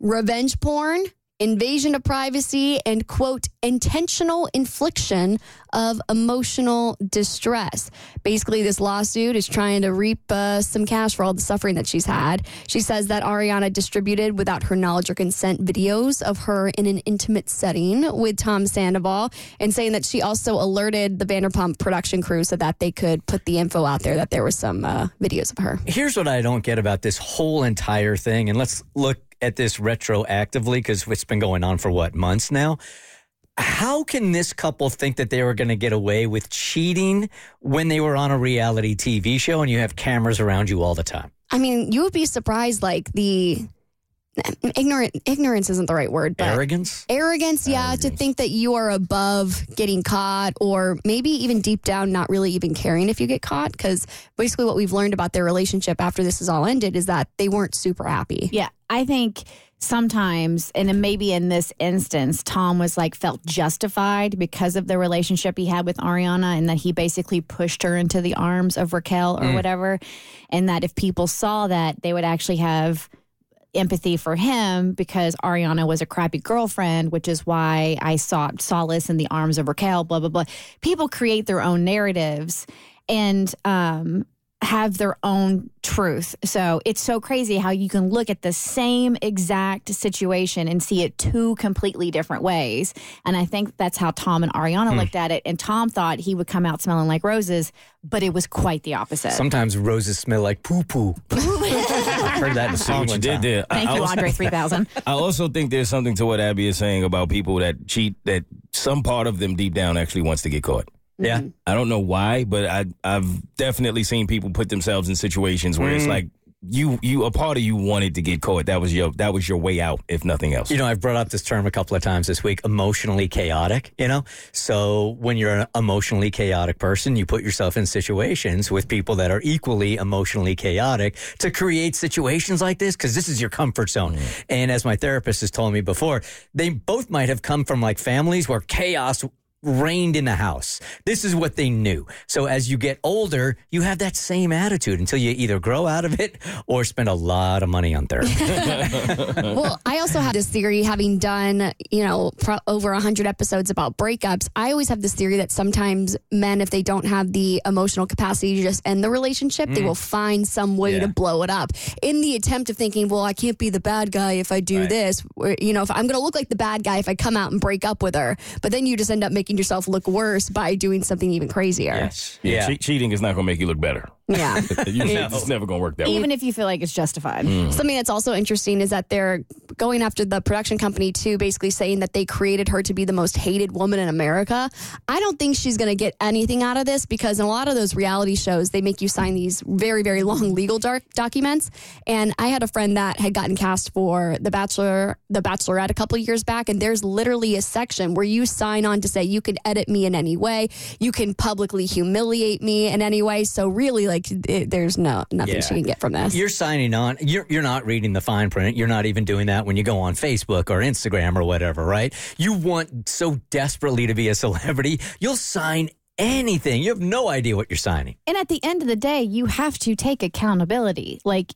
revenge porn, invasion of privacy, and quote, intentional infliction of emotional distress. Basically, this lawsuit is trying to reap uh, some cash for all the suffering that she's had. She says that Ariana distributed without her knowledge or consent videos of her in an intimate setting with Tom Sandoval and saying that she also alerted the Vanderpump production crew so that they could put the info out there that there was some uh, videos of her. Here's what I don't get about this whole entire thing, and let's look at this retroactively because it's been going on for what months now. How can this couple think that they were going to get away with cheating when they were on a reality TV show and you have cameras around you all the time? I mean, you would be surprised, like the ignorant ignorance isn't the right word, but Arrogance? arrogance, yeah, to think that you are above getting caught, or maybe even deep down, not really even caring if you get caught. Because basically, what we've learned about their relationship after this is all ended is that they weren't super happy. Yeah, I think sometimes, and then maybe in this instance, Tom was like felt justified because of the relationship he had with Ariana and that he basically pushed her into the arms of Raquel or mm. whatever. And that if people saw that, they would actually have empathy for him because Ariana was a crappy girlfriend, which is why I sought solace in the arms of Raquel, blah, blah, blah. People create their own narratives and um, have their own truth. So it's so crazy how you can look at the same exact situation and see it two completely different ways. And I think that's how Tom and Ariana hmm. looked at it. And Tom thought he would come out smelling like roses, but it was quite the opposite. Sometimes roses smell like poo poo. I heard that in a See song what you one did there. Thank I you, also- Andre 3000. I also think there's something to what Abby is saying about people that cheat. That some part of them deep down actually wants to get caught. Yeah. I don't know why, but I I've definitely seen people put themselves in situations where it's Mm. like you you a part of you wanted to get caught. That was your that was your way out, if nothing else. You know, I've brought up this term a couple of times this week emotionally chaotic, you know? So when you're an emotionally chaotic person, you put yourself in situations with people that are equally emotionally chaotic to create situations like this because this is your comfort zone. And as my therapist has told me before, they both might have come from like families where chaos reigned in the house. This is what they knew. So as you get older, you have that same attitude until you either grow out of it or spend a lot of money on therapy. well, I also have this theory, having done, you know, pro- over 100 episodes about breakups. I always have this theory that sometimes men, if they don't have the emotional capacity to just end the relationship, they Mm. will find some way Yeah. to blow it up in the attempt of thinking, well, I can't be the bad guy if I do Right. this. Or, you know, if I'm going to look like the bad guy if I come out and break up with her. But then you just end up making yourself look worse by doing something even crazier. yes. Yeah, Yeah. che- cheating is not going to make you look better. Yeah. You- It's never going to work that way. Even if you feel like it's justified. Mm. Something that's also interesting is that they're going after the production company too, basically saying that they created her to be the most hated woman in America. I don't think she's going to get anything out of this because in a lot of those reality shows, they make you sign these very, very long legal dark documents. And I had a friend that had gotten cast for The Bachelor, The Bachelorette a couple years back, and there's literally a section where you sign on to say you can edit me in any way, you can publicly humiliate me in any way. So really, like, it, there's no nothing Yeah. she can get from this. You're signing on. You're you're not reading the fine print. You're not even doing that when you go on Facebook or Instagram or whatever, right? You want so desperately to be a celebrity, you'll sign anything. You have no idea what you're signing. And at the end of the day, you have to take accountability. Like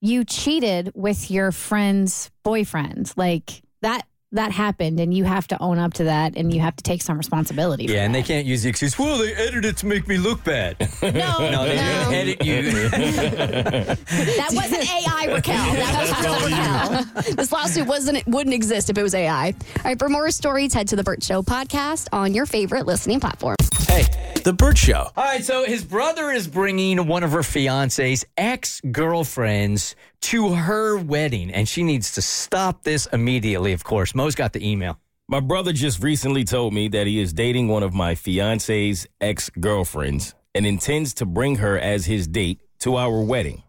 you cheated with your friend's boyfriend. Like that that happened and you have to own up to that and you have to take some responsibility. for Yeah, and they can't use the excuse, well, they edited it to make me look bad. No, No, they no. didn't edit you. That wasn't AI, Raquel. That was real Raquel. This lawsuit wasn't it wouldn't exist if it was AI. All right, for more stories, head to the Bert Show podcast on your favorite listening platform. Hey, The Bert Show. All right, so his brother is bringing one of her fiance's ex girlfriends to her wedding, and she needs to stop this immediately, of course. Mo's got the email. My brother just recently told me that he is dating one of my fiance's ex girlfriends and intends to bring her as his date to our wedding.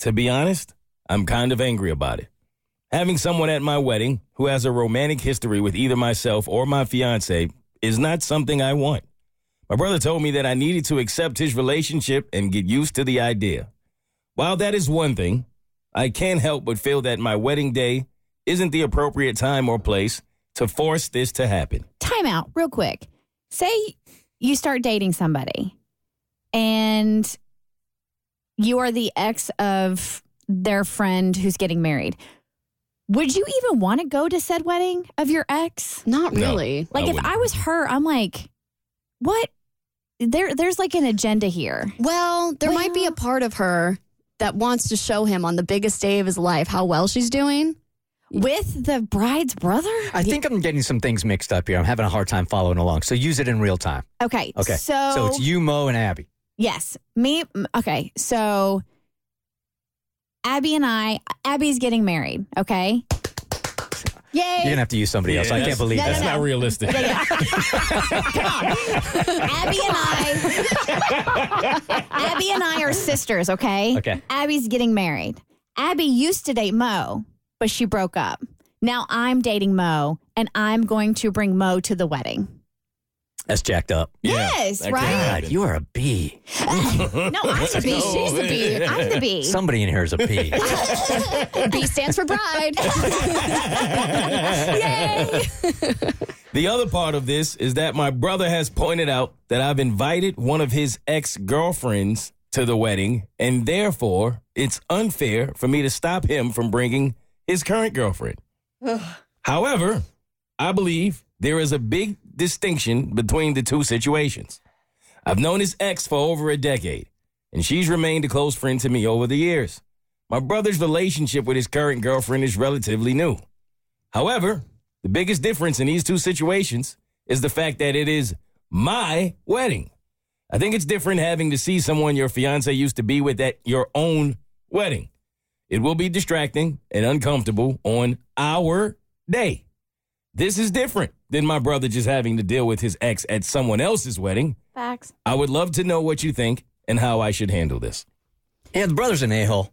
To be honest, I'm kind of angry about it. Having someone at my wedding who has a romantic history with either myself or my fiance is not something I want. My brother told me that I needed to accept his relationship and get used to the idea. While that is one thing, I can't help but feel that my wedding day isn't the appropriate time or place to force this to happen. time out real quick. Say you start dating somebody and you are the ex of their friend who's getting married. Would you even want to go to said wedding of your ex? Not No. really. Like I if wouldn't. I was her, I'm like, what? There, there's like an agenda here. Well, there might be a part of her that wants to show him on the biggest day of his life how well she's doing. With the bride's brother? I think I'm getting some things mixed up here. I'm having a hard time following along. So use it in real time. Okay. Okay. So, So it's you, Mo, and Abby. Yes. Me. Okay. So Abby and I, Abby's getting married. Okay. Yay. You're going to have to use somebody else. I can't that's- believe No, no, that. That's no. not realistic. Abby and I, Abby and I are sisters. Okay. Okay. Abby's getting married. Abby used to date Mo, but she broke up. Now I'm dating Mo, and I'm going to bring Mo to the wedding. That's jacked up. Yes, that right? God, you are a bee. No, I'm the bee. She's the bee. Oh, I'm the bee. Somebody in here is a bee. B stands for bride. Yay. The other part of this is that my brother has pointed out that I've invited one of his ex girlfriends to the wedding, and therefore it's unfair for me to stop him from bringing his current girlfriend. However, I believe there is a big distinction between the two situations. I've known his ex for over a decade, and she's remained a close friend to me over the years. My brother's relationship with his current girlfriend is relatively new. However, the biggest difference in these two situations is the fact that it is my wedding. I think it's different having to see someone your fiance used to be with at your own wedding. It will be distracting and uncomfortable on our day. This is different than my brother just having to deal with his ex at someone else's wedding. Facts. I would love to know what you think and how I should handle this. Yeah, the brother's an a hole.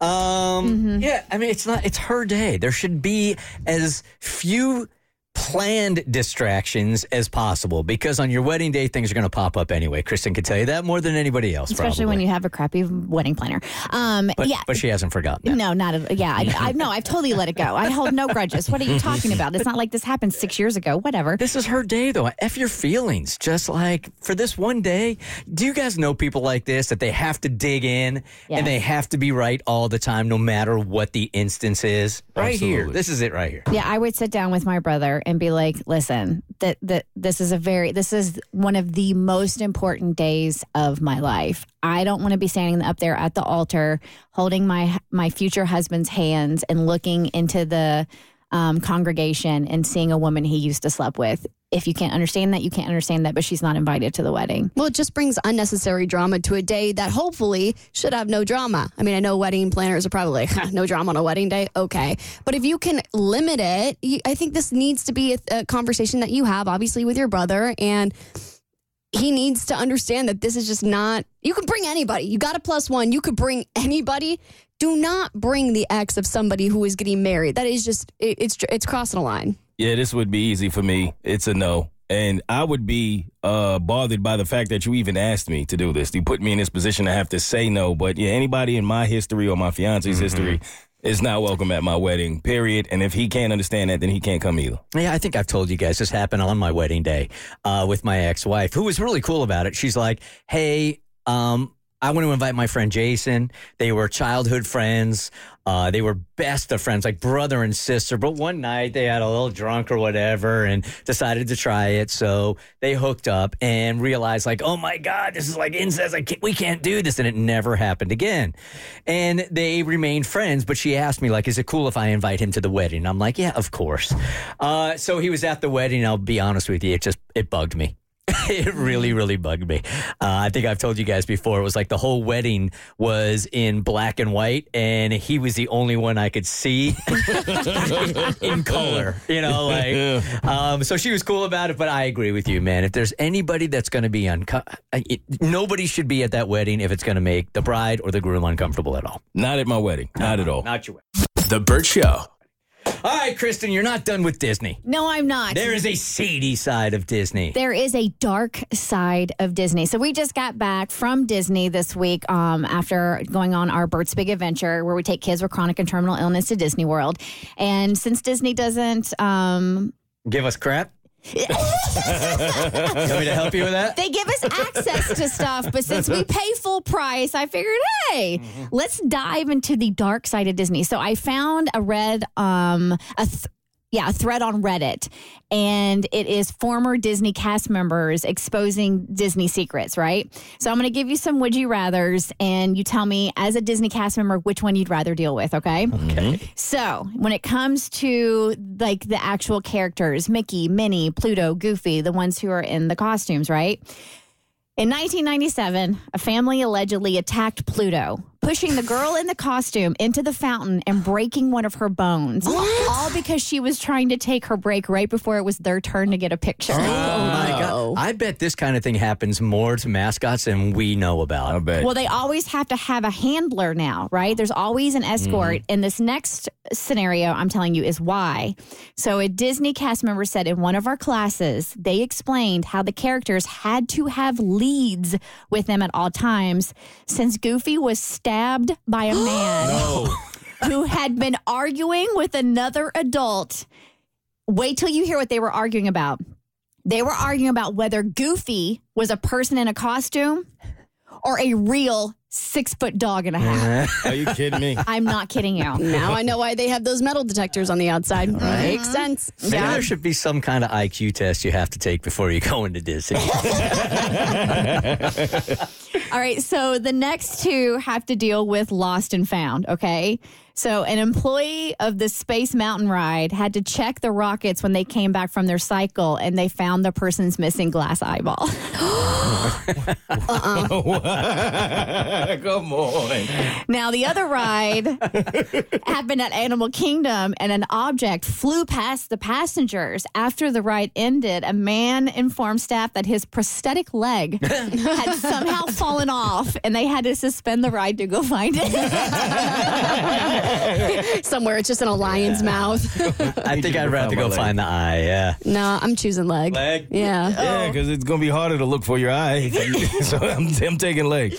Um, Mm-hmm. yeah, I mean, it's not, it's her day. There should be as few planned distractions as possible because on your wedding day things are going to pop up anyway. Kristen can tell you that more than anybody else. Especially probably. when you have a crappy wedding planner. Um, But, yeah. but she hasn't forgotten. No, not at Yeah, I, I no, I've totally let it go. I hold no grudges. What are you talking about? It's not like this happened six years ago. Whatever. This is her day, though. F your feelings. Just like for this one day, do you guys know people like this that they have to dig in Yes. and they have to be right all the time, no matter what the instance is? Right here. This is it right here. Yeah, I would sit down with my brother and be like, "Listen, that that this is a very this is one of the most important days of my life. I don't want to be standing up there at the altar holding my my future husband's hands and looking into the um, congregation and seeing a woman he used to sleep with. If you can't understand that, you can't understand that. But she's not invited to the wedding. Well, it just brings unnecessary drama to a day that hopefully should have no drama. I mean, I know wedding planners are probably like, no drama on a wedding day. Okay. But if you can limit it, you, I think this needs to be a, a conversation that you have, obviously, with your brother. And he needs to understand that this is just not, you can bring anybody. You got a plus one. You could bring anybody. Do not bring the ex of somebody who is getting married. That is just, it, it's, it's crossing a line. Yeah, this would be easy for me. It's a no. And I would be uh, bothered by the fact that you even asked me to do this. You put me in this position to have to say no. But yeah, anybody in my history or my fiance's history is not welcome at my wedding, period. And if he can't understand that, then he can't come either. Yeah, I think I've told you guys this happened on my wedding day uh, with my ex wife, who was really cool about it. She's like, hey, um, I want to invite my friend Jason. They were childhood friends. Uh, they were best of friends, like brother and sister. But one night they had a little drunk or whatever and decided to try it. So they hooked up and realized, like, oh my God, this is like incest. I can't, we can't do this. And it never happened again. And they remained friends. But she asked me, like, is it cool if I invite him to the wedding? I'm like, yeah, of course. Uh, so he was at the wedding. I'll be honest with you, it just, it bugged me. it really, really bugged me. Uh, I think I've told you guys before. It was like the whole wedding was in black and white, and he was the only one I could see in color. You know, like. Um, so she was cool about it, but I agree with you, man. If there's anybody that's going to be unco- it, nobody should be at that wedding if it's going to make the bride or the groom uncomfortable at all. Not at my wedding. Not at all. Not your. Wedding. The Bert Show. All right, Kristen, you're not done with Disney. No, I'm not. There is a seedy side of Disney. There is a dark side of Disney. So we just got back from Disney this week um, after going on our Bert's Big Adventure, where we take kids with chronic and terminal illness to Disney World. And since Disney doesn't, um, Give us crap. you want me to help you with that? they give us access to stuff, but since we pay full price, I figured, hey, let's dive into the dark side of Disney. So I found a red, um, a th- yeah, a thread on Reddit, and it is former Disney cast members exposing Disney secrets, right? So I'm going to give you some would you rather's, and you tell me, as a Disney cast member, which one you'd rather deal with, okay? Okay. So, when it comes to like the actual characters, Mickey, Minnie, Pluto, Goofy, the ones who are in the costumes, right? In 1997, a family allegedly attacked Pluto, pushing the girl in the costume into the fountain and breaking one of her bones. All because she was trying to take her break right before it was their turn to get a picture. Oh my god! I bet this kind of thing happens more to mascots than we know about. I bet. Well, they always have to have a handler now, right? There's always an escort. Mm-hmm. And this next scenario I'm telling you is why. So, a Disney cast member said in one of our classes, they explained how the characters had to have leads with them at all times since Goofy was stabbed by a man who had been arguing with another adult. Wait till you hear what they were arguing about. They were arguing about whether Goofy was a person in a costume or a real six foot dog and a half. Are you kidding me? I'm not kidding you. Now I know why they have those metal detectors on the outside. Makes sense. Maybe there should be some kind of IQ test you have to take before you go into Disney. All right, so the next two have to deal with lost and found, okay? So, an employee of the Space Mountain ride had to check the rockets when they came back from their cycle and they found the person's missing glass eyeball. Come on. Now, the other ride happened at Animal Kingdom, and an object flew past the passengers. After the ride ended, a man informed staff that his prosthetic leg had somehow fallen off, and they had to suspend the ride to go find it. Somewhere it's just in a lion's mouth. I think I'd rather go find the eye. Yeah. no, I'm choosing leg. Leg? Yeah. Yeah, because it's gonna be harder to look for your eye. so I'm, I'm taking leg.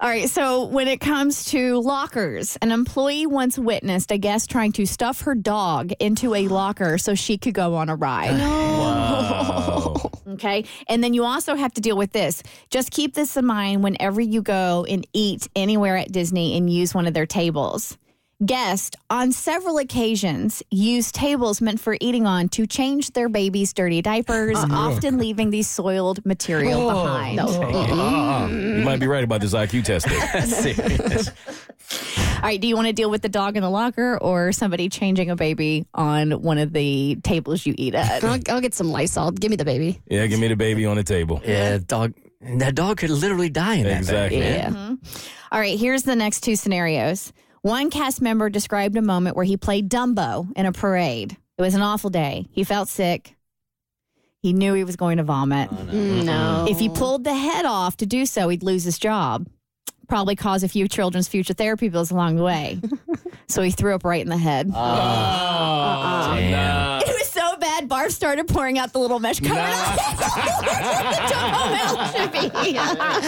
All right, so when it comes to lockers, an employee once witnessed a guest trying to stuff her dog into a locker so she could go on a ride. Wow. Okay. And then you also have to deal with this. Just keep this in mind whenever you go and eat anywhere at Disney and use one of their tables. Guests on several occasions use tables meant for eating on to change their baby's dirty diapers, often leaving the soiled material behind. Ah, you might be right about this IQ test. there. Serious. All right, do you want to deal with the dog in the locker or somebody changing a baby on one of the tables you eat at? I'll, I'll get some Lysol. Give me the baby. Yeah, give me the baby on the table. Yeah, dog. That dog could literally die in that Exactly. thing. Yeah. All right, here's the next two scenarios. One cast member described a moment where he played Dumbo in a parade. It was an awful day. He felt sick. He knew he was going to vomit. Oh, no. If he pulled the head off to do so, he'd lose his job. Probably cause a few children's future therapy bills along the way. so he threw up right in the head. Oh, Damn. It was so bad, Barf started pouring out the little mesh cover.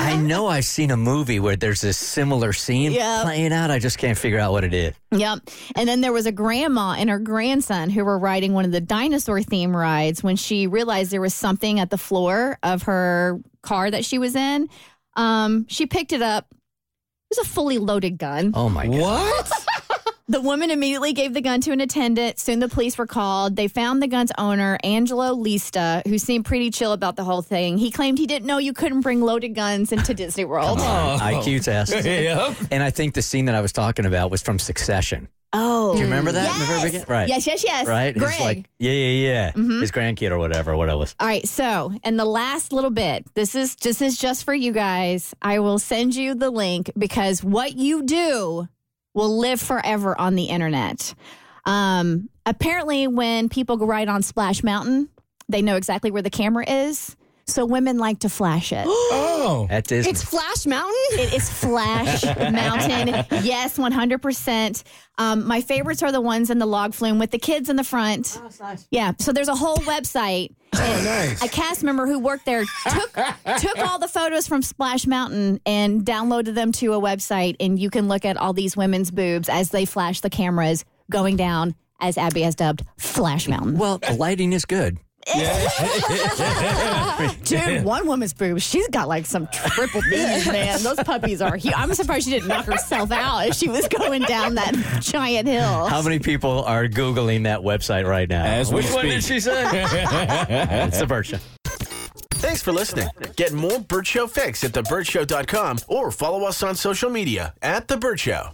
I know I've seen a movie where there's this similar scene Yep. playing out. I just can't figure out what it is. Yep. And then there was a grandma and her grandson who were riding one of the dinosaur theme rides when she realized there was something at the floor of her car that she was in. Um, she picked it up. It was a fully loaded gun. Oh my god. What? The woman immediately gave the gun to an attendant. Soon the police were called. They found the gun's owner, Angelo Lista, who seemed pretty chill about the whole thing. He claimed he didn't know you couldn't bring loaded guns into Disney World. IQ test. yep. And I think the scene that I was talking about was from Succession. Oh. Do you remember that? in the very Yes. beginning? Right. Yes, yes, yes. Right? Greg. It's like, yeah, yeah, yeah. Mm-hmm. His grandkid or whatever, what else. All right, so and the last little bit, this is this is just for you guys. I will send you the link because what you do will live forever on the internet. Um, apparently, when people go ride on Splash Mountain, they know exactly where the camera is. So women like to flash it. Oh. At Disney. It's Flash Mountain? It is Flash Mountain. Yes, 100%. Um, my favorites are the ones in the log flume with the kids in the front. Yeah, so there's a whole website. And nice. A cast member who worked there took took all the photos from Splash Mountain and downloaded them to a website, and you can look at all these women's boobs as they flash the cameras going down, as Abby has dubbed, Flash Mountain. well, the lighting is good. Dude, one woman's boobs, she's got like some triple D's, man. Those puppies are huge. I'm surprised she didn't knock herself out as she was going down that giant hill. How many people are Googling that website right now? As we Which one speak. did she say? it's the Bert Show. Thanks for listening. Get more Bert Show fix at thebertshow.com or follow us on social media at The Bert Show.